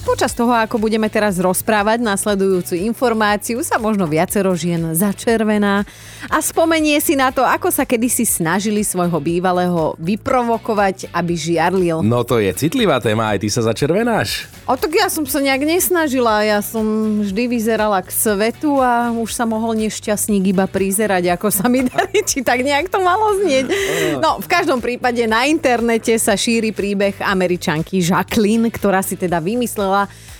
Počas toho, ako budeme teraz rozprávať nasledujúcu informáciu, sa možno viacero žien začervená a spomenie si na to, ako sa kedysi snažili svojho bývalého vyprovokovať, aby žiarlil. No to je citlivá téma, aj ty sa začervenáš. O tak ja som sa nejak nesnažila, ja som vždy vyzerala k svetu a už sa mohol nešťastník iba prizerať, ako sa mi darí, či tak nejak to malo znieť. No, v každom prípade na internete sa šíri príbeh američanky Jacqueline, ktorá si teda vymyslela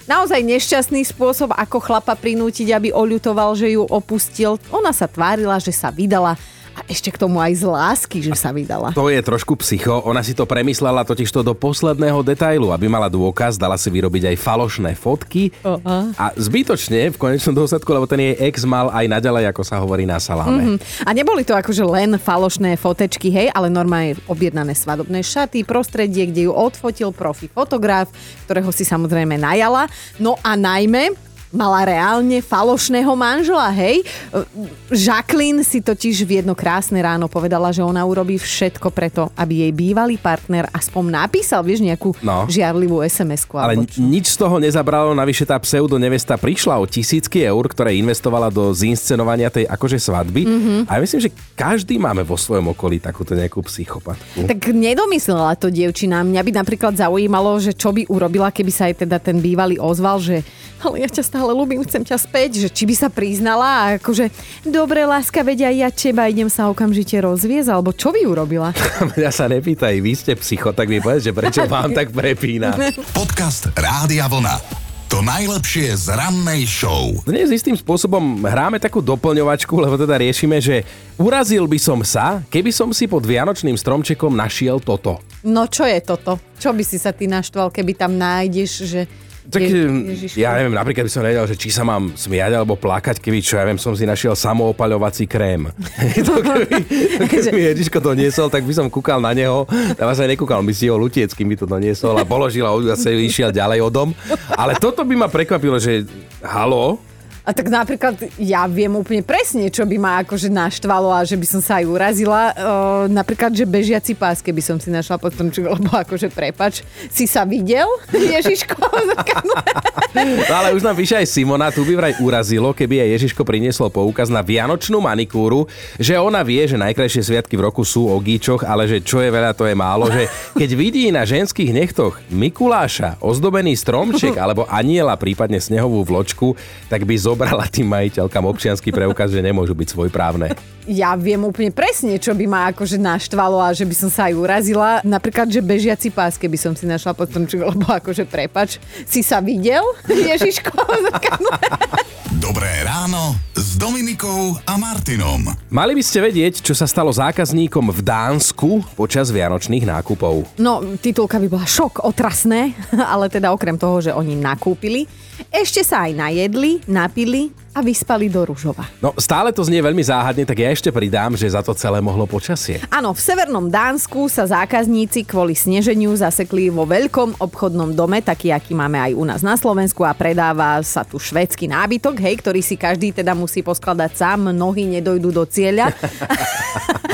naozaj nešťastný spôsob, ako chlapa prinútiť, aby oľutoval, že ju opustil. Ona sa tvárila, že sa vydala ešte k tomu aj z lásky, že sa vydala. To je trošku psycho. Ona si to premyslela totiž to do posledného detailu, aby mala dôkaz, dala si vyrobiť aj falošné fotky. Uh-huh. A zbytočne v konečnom dôsledku, lebo ten jej ex mal aj naďalej, ako sa hovorí, na saláme. Uh-huh. A neboli to akože len falošné fotečky, hej, ale normálne objednané svadobné šaty, prostredie, kde ju odfotil profi fotograf, ktorého si samozrejme najala. No a najmä mala reálne falošného manžela, hej? Jacqueline si totiž v jedno krásne ráno povedala, že ona urobí všetko preto, aby jej bývalý partner aspoň napísal, vieš, nejakú no. žiarlivú SMS-ku. Ale čo. nič z toho nezabralo, navyše tá pseudo nevesta prišla o tisícky eur, ktoré investovala do zinscenovania tej akože svadby. Mm-hmm. A ja myslím, že každý máme vo svojom okolí takúto nejakú psychopatku. Tak nedomyslela to dievčina. Mňa by napríklad zaujímalo, že čo by urobila, keby sa aj teda ten bývalý ozval, že ale ja ťa stále ľúbim, chcem ťa späť, že či by sa priznala a akože dobre, láska, vedia ja teba, idem sa okamžite rozviezť, alebo čo by urobila? ja sa nepýtaj, vy ste psycho, tak mi povedz, že prečo vám tak prepína. Podcast Rádia Vlna. To najlepšie z rannej show. Dnes istým spôsobom hráme takú doplňovačku, lebo teda riešime, že urazil by som sa, keby som si pod vianočným stromčekom našiel toto. No čo je toto? Čo by si sa ty naštval, keby tam nájdeš, že tak Je, ja neviem, napríklad by som nevedel, že či sa mám smiať alebo plakať, keby čo ja viem, som si našiel samoopaľovací krém. to keby, to keby mi Ježiško to niesol, tak by som kúkal na neho. Ja vás aj nekúkal, by si ho lutiec, kým by to doniesol a položil a zase išiel ďalej o dom. Ale toto by ma prekvapilo, že halo, a tak napríklad ja viem úplne presne, čo by ma akože naštvalo a že by som sa aj urazila. Uh, napríklad, že bežiaci pás, keby som si našla potom, čo, lebo akože prepač, si sa videl, Ježiško? no ale už nám vyššia aj Simona, tu by vraj urazilo, keby aj Ježiško prinieslo poukaz na vianočnú manikúru, že ona vie, že najkrajšie sviatky v roku sú o gíčoch, ale že čo je veľa, to je málo, že keď vidí na ženských nechtoch Mikuláša, ozdobený stromček alebo aniela, prípadne snehovú vločku, tak by zobrala tým majiteľkám občiansky preukaz, že nemôžu byť svojprávne. Ja viem úplne presne, čo by ma akože naštvalo a že by som sa aj urazila. Napríklad, že bežiaci pás, keby som si našla potom, lebo akože prepač, si sa videl, Ježiško? Dobré ráno s Dominikou a Martinom. Mali by ste vedieť, čo sa stalo zákazníkom v Dánsku počas vianočných nákupov. No, titulka by bola šok, otrasné, ale teda okrem toho, že oni nakúpili, ešte sa aj najedli, napili a vyspali do Ružova. No stále to znie veľmi záhadne, tak ja ešte pridám, že za to celé mohlo počasie. Áno, v severnom Dánsku sa zákazníci kvôli sneženiu zasekli vo veľkom obchodnom dome, taký, aký máme aj u nás na Slovensku a predáva sa tu švedský nábytok, hej, ktorý si každý teda musí poskladať sám, nohy nedojdu do cieľa.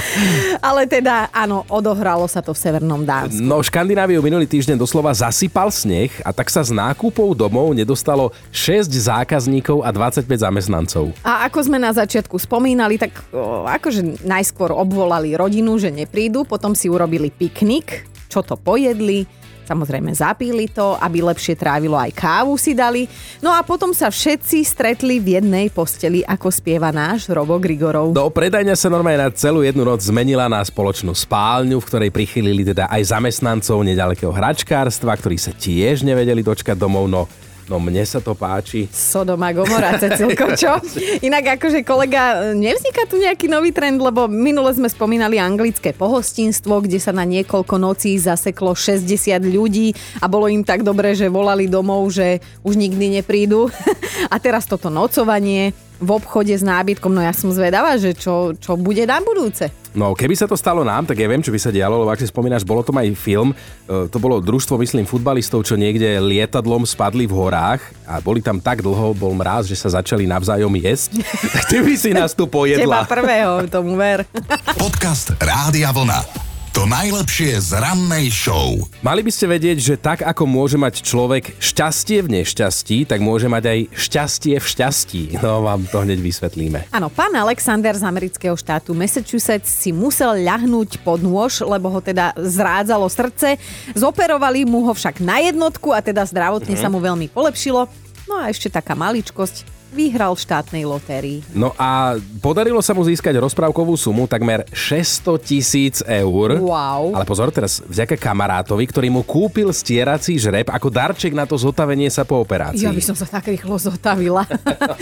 Ale teda áno, odohralo sa to v Severnom Dánsku. No Škandináviu minulý týždeň doslova zasypal sneh a tak sa z nákupov domov nedostalo 6 zákazníkov a 25 zamestnancov. A ako sme na začiatku spomínali, tak o, akože najskôr obvolali rodinu, že neprídu, potom si urobili piknik, čo to pojedli, Samozrejme zapíli to, aby lepšie trávilo aj kávu si dali. No a potom sa všetci stretli v jednej posteli, ako spieva náš Robo Grigorov. Do predajňa sa normálne na celú jednu noc zmenila na spoločnú spálňu, v ktorej prichylili teda aj zamestnancov nedalekého hračkárstva, ktorí sa tiež nevedeli dočkať domov, no No mne sa to páči. Sodoma Gomora, Cecilko, čo? Inak akože kolega, nevzniká tu nejaký nový trend, lebo minule sme spomínali anglické pohostinstvo, kde sa na niekoľko nocí zaseklo 60 ľudí a bolo im tak dobre, že volali domov, že už nikdy neprídu. A teraz toto nocovanie v obchode s nábytkom, no ja som zvedavá, že čo, čo bude na budúce. No, keby sa to stalo nám, tak ja viem, čo by sa dialo, lebo ak si spomínaš, bolo to aj film, e, to bolo družstvo, myslím, futbalistov, čo niekde lietadlom spadli v horách a boli tam tak dlho, bol mráz, že sa začali navzájom jesť. tak ty by si nás tu pojedla. Teba prvého, tomu ver. Podcast Rádia Vlna. To najlepšie z rannej show. Mali by ste vedieť, že tak ako môže mať človek šťastie v nešťastí, tak môže mať aj šťastie v šťastí. No vám to hneď vysvetlíme. Áno, pán Alexander z amerického štátu Massachusetts si musel ľahnúť pod nôž, lebo ho teda zrádzalo srdce. Zoperovali mu ho však na jednotku a teda zdravotne mm-hmm. sa mu veľmi polepšilo. No a ešte taká maličkosť vyhral v štátnej lotérii. No a podarilo sa mu získať rozprávkovú sumu takmer 600 tisíc eur. Wow. Ale pozor, teraz vďaka kamarátovi, ktorý mu kúpil stierací žreb ako darček na to zotavenie sa po operácii. Ja by som sa tak rýchlo zotavila.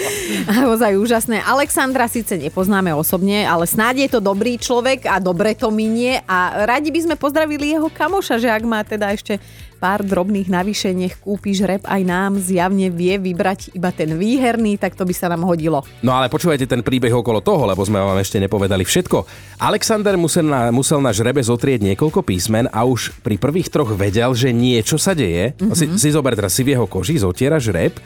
Naozaj úžasné. Alexandra síce nepoznáme osobne, ale snáď je to dobrý človek a dobre to minie a radi by sme pozdravili jeho kamoša, že ak má teda ešte pár drobných navyše, nech kúpiš rep aj nám, zjavne vie vybrať iba ten výherný, tak to by sa nám hodilo. No ale počúvajte ten príbeh okolo toho, lebo sme vám ešte nepovedali všetko. Alexander musel na, musel na žrebe zotrieť niekoľko písmen a už pri prvých troch vedel, že niečo sa deje. Mm-hmm. Si, si zober teraz si v jeho koži, zotiera žreb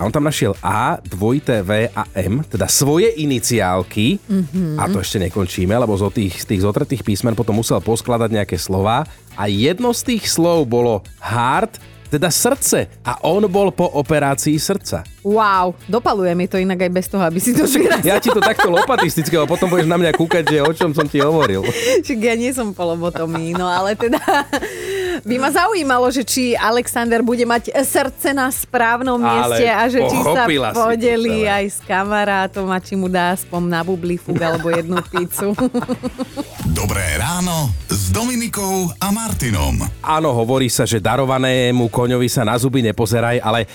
a on tam našiel A, dvojité V a M, teda svoje iniciálky. Mm-hmm. A to ešte nekončíme, lebo z tých, z tých zotretých písmen potom musel poskladať nejaké slova. A jedno z tých slov bolo heart, teda srdce. A on bol po operácii srdca. Wow, dopaluje mi to inak aj bez toho, aby si to vyrazil. Ja ti to takto lopatisticky, a potom budeš na mňa kúkať, že o čom som ti hovoril. Čiže ja nie som polobotomý, no ale teda by ma zaujímalo, že či Alexander bude mať srdce na správnom mieste Ale a že či sa podelí aj s kamarátom a či mu dá aspoň na bublifuk alebo jednu pizzu. Dobré ráno s Dominikou a Martinom. Áno, hovorí sa, že darovanému koňovi sa na zuby nepozeraj, ale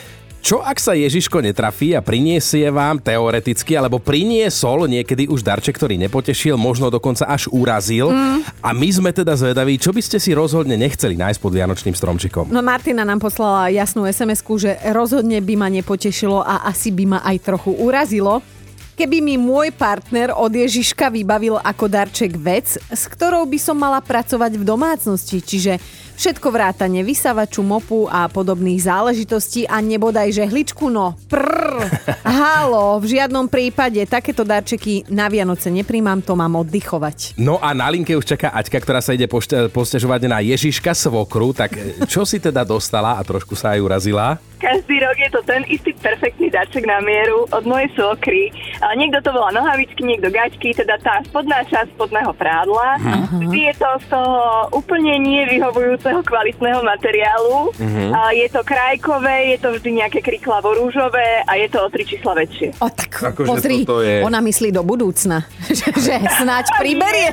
čo ak sa Ježiško netrafí a priniesie vám teoreticky, alebo priniesol niekedy už darček, ktorý nepotešil, možno dokonca až urazil. Mm. A my sme teda zvedaví, čo by ste si rozhodne nechceli nájsť pod Vianočným stromčikom. No Martina nám poslala jasnú sms že rozhodne by ma nepotešilo a asi by ma aj trochu urazilo, keby mi môj partner od Ježiška vybavil ako darček vec, s ktorou by som mala pracovať v domácnosti, čiže všetko vrátane vysavaču, mopu a podobných záležitostí a nebodaj žehličku, no prr, halo, v žiadnom prípade takéto darčeky na Vianoce nepríjmam, to mám oddychovať. No a na linke už čaká Aťka, ktorá sa ide pošte- postežovať na Ježiška svokru, tak čo si teda dostala a trošku sa aj urazila? Každý rok je to ten istý perfektný darček na mieru od mojej svokry. A Niekto to volá nohavičky, niekto gaťky, teda tá spodná časť spodného prádla. Vždy je to z toho úplne nevyhovujúceho kvalitného materiálu. A je to krajkové, je to vždy nejaké kriklavo rúžové a je to o tri čísla väčšie. O tak Akože pozri, toto je- ona myslí do budúcna, že, že snáď priberie.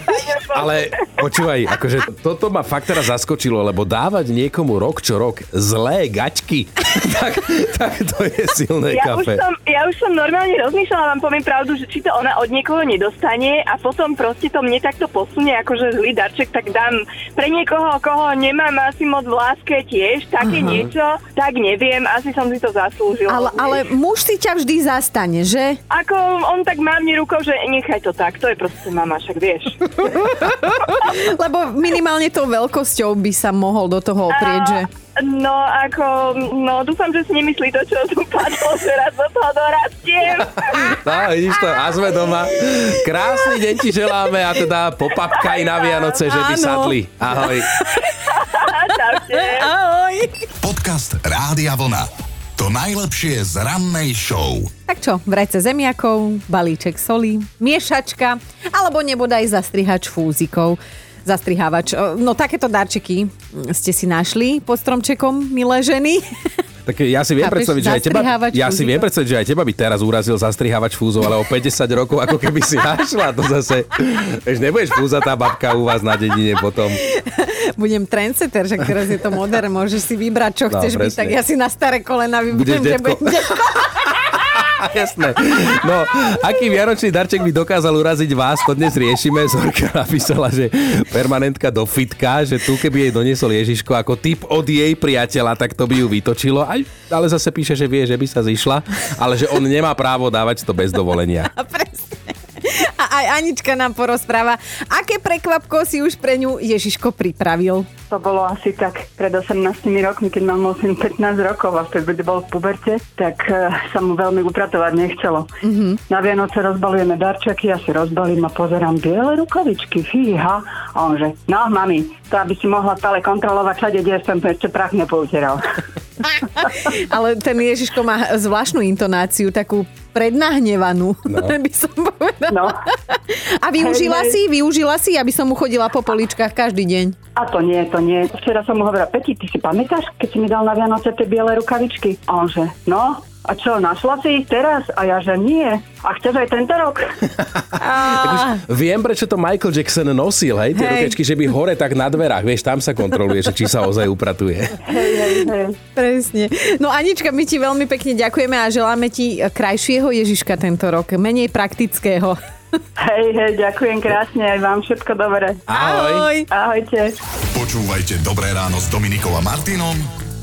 Ale počúvaj, akože toto ma fakt teraz zaskočilo, lebo dávať niekomu rok čo rok zlé gaťky, tak, tak to je silné Ja už, kafe. som, ja už som normálne rozmýšľala, vám poviem pravdu, že či to ona od niekoho nedostane a potom proste to mne takto posunie, akože zlý darček, tak dám pre niekoho, koho nemám asi moc v láske tiež, také niečo, tak neviem, asi som si to zaslúžila. Ale, ale muž si ťa vždy zastane, že? Ako on tak mávne rukou, že nechaj to tak, to je proste mama, však vieš. Lebo minimálne tou veľkosťou by sa mohol do toho oprieť, že? No ako, no dúfam, že si nemyslí to, čo tu padlo, že raz do toho dorastiem. No, vidíš to, a sme doma. Krásny deň ti želáme a teda popapkaj na Vianoce, že by Áno. sadli. Ahoj. Čaute. Ahoj. Podcast Rádia Vlna. To najlepšie z rannej show. Tak čo, vrajce zemiakov, balíček soli, miešačka, alebo nebodaj zastrihač fúzikov. Zastrihávač. No takéto darčeky ste si našli pod stromčekom, milé ženy. Tak ja si viem Chápeš? predstaviť, že aj teba, ja si viem predstaviť, že aj teba by teraz urazil zastrihávač fúzov, ale o 50 rokov ako keby si našla to zase. Vieš, nebudeš fúzatá babka u vás na dedine potom. Budem trendsetter, že teraz je to moderné, môžeš si vybrať, čo No, chceš byť, presne. tak ja si na staré kolena vyberiem, že budem detko. Jasné. No, aký vianočný darček by dokázal uraziť vás, to dnes riešime. Zorka napísala, že permanentka do fitka, že tu keby jej doniesol Ježiško ako tip od jej priateľa, tak to by ju vytočilo. Aj, ale zase píše, že vie, že by sa zišla, ale že on nemá právo dávať to bez dovolenia. Aj Anička nám porozpráva, aké prekvapko si už pre ňu Ježiško pripravil. To bolo asi tak pred 18 rokmi, keď mal syn 15 rokov a vtedy bol v puberte, tak uh, sa mu veľmi upratovať nechcelo. Mm-hmm. Na Vianoce rozbalujeme darčeky, ja si rozbalím a pozerám biele rukavičky, fíha. A on že, no mami, to aby si mohla stále kontrolovať všade, kde som ešte prach nepouteral. Ale ten Ježiško má zvláštnu intonáciu, takú prednahnevanú, no. by som povedala. No. A využila Hej, si, využila si, aby som mu chodila po poličkách každý deň. A to nie, to nie. Včera som mu hovorila, Peti, ty si pamätáš, keď si mi dal na Vianoce tie biele rukavičky? A on že, no, a čo, našla si ich teraz? A ja že nie. A chceš aj tento rok? Už viem, prečo to Michael Jackson nosil, hej, tie Hej. rukečky, že by hore tak na dverách, vieš, tam sa kontroluje, že či sa ozaj upratuje. hej, hej, hej. Presne. No Anička, my ti veľmi pekne ďakujeme a želáme ti krajšieho Ježiška tento rok, menej praktického. Hej, hej, ďakujem krásne, aj vám všetko dobré. Ahoj. Ahojte. Počúvajte Dobré ráno s Dominikou a Martinom